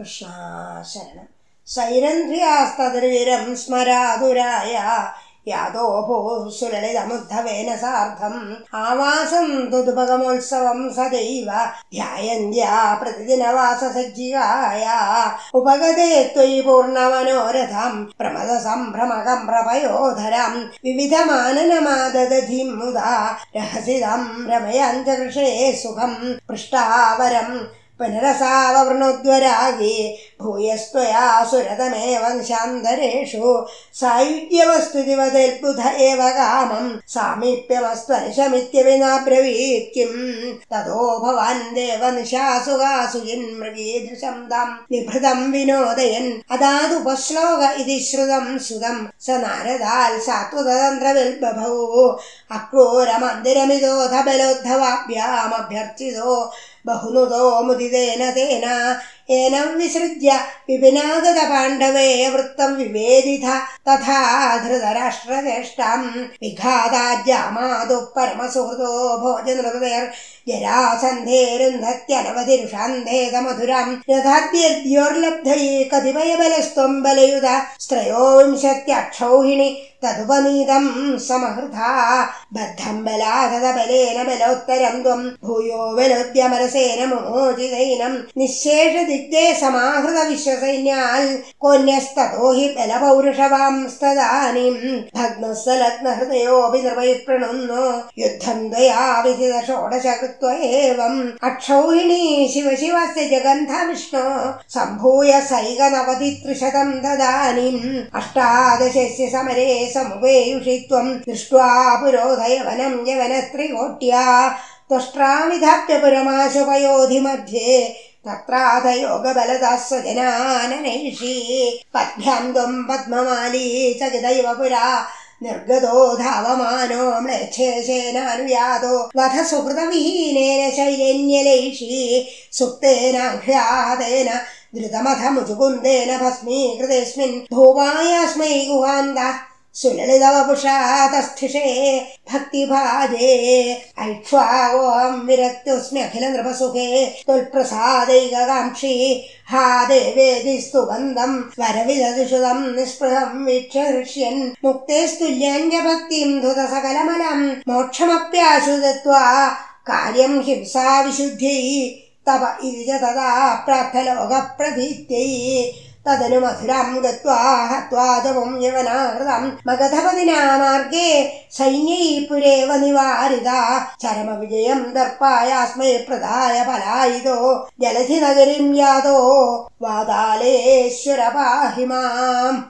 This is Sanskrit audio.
കൃഷ്ണ ശരണം സൈരന്ധ്രിയാസ്തദ്വീരം സ്മരാതുരായ യാതോ ഭൂസുലളിതമുദ്ധവേന സാർദ്ധം ആവാസം തുതുപകമോത്സവം സദൈവ ധ്യായന്ത്യാ പ്രതിദിനവാസസജ്ജികായ. ഉപഗതേ ത്വയി പൂർണമനോരഥം പ്രമദസംഭ്രമകം പ്രഭയോധരം. വിവിധമാനനമാദധീം മുദാ രഹസിതം രമയഞ്ച സുഖം പൃഷ്ടാവരം पुनरसाववृणोद्वरागे भूयस्त्वया सुरतमे वंशान्तरेषु सायुज्यवस्तुतिवदुध एव कामम् सामीप्यमस्त्वनिशमित्यविनाब्रवीत् किम् ततो भवान् देवनिशासुगासु जिन्मृगीदृशम् तम् निभृतम् विनोदयन् अदादुपश्लोक इति श्रुतम् सुतम् स नारदाल् सात्वतन्त्रविल्बभौ अक्रूरमन्दिरमिदोऽथ बलोद्धवाभ्यामभ्यर्चितो बहुनुतो मुदितेन तेन एनं विसृज्य विपिनागत पाण्डवे वृत्तं विवेदिथ तथा धृतराष्ट्रचेष्टाम् विघादाज्यामादुः परमसुहृतो भोजनृतैर्जरासन्धेरुन्धत्यनवधिरुषान्धेदमधुरम् यथाद्योर्लब्धये कतिपयबलस्त्वम् बलयुध स्त्रयोविंशत्यक्षौहिणि तदुपनीतम् समहृथा बद्धम् बलादबलेन बलोत्तरम् त्वम् भूयो बलोद्यमरसेन मोचितैनम् निःशेष दिग्दे समाहृत विश्वसैन्याल् कोऽन्यस्ततो हि बलपौरुषवांस्तदानीम् भग्नस्य लग्नहृदयोऽपि नृपैः प्रणुन्नो युद्धम् द्वया विधित षोडश कृत्व एवम् अक्षौहिणी शिव शिवस्य जगन्थ विष्णो सम्भूय सैकनवति त्रिशतम् तदानीम् अष्टादशस्य समरे समुपेयुषि त्वम् दृष्ट्वा पुरोधयवनम् यवनस्त्रिकोट्या त्वष्ट्रामिधाप्य पुरमाशुपयोधि मध्ये तत्राथ योगबलदाः स्वजनाननैषी पद्भ्याम् त्वम् पद्ममाली च गिदैव पुरा निर्गतो धावमानो म्लेच्छेशेनानुयातो वध शैलेन्यलैषी सुप्तेनाह्लादेन धृतमथ मुजुकुन्देन भस्मीकृतेऽस्मिन् धूपायास्मै गुहान्तः सुललितवपुषातस्थिषे भक्तिभाजे ऐक्ष्वागोऽहम् विरक्तोऽस्मि अखिल नृपसुखे त्वल्प्रसादैककाङ्क्षी हा बन्धम् वरविदुषुदम् निःस्पृहम् वीक्ष्य हृष्यन् धुत सकलमलम् मोक्षमप्याशु दत्त्वा कार्यम् हिंसा विशुद्ध्यै इति च तदा प्रार्थलोकप्रभीत्यै तदनु मधुराम् गत्वा हत्वा जमुम् यवनाहृतम् मगधपदिना मार्गे सैन्यै पुरेव निवारिता चरमविजयम् दर्पायास्मै प्रदाय पलायितो जलधिनगरीम् यातो वातालेश्वर पाहि माम्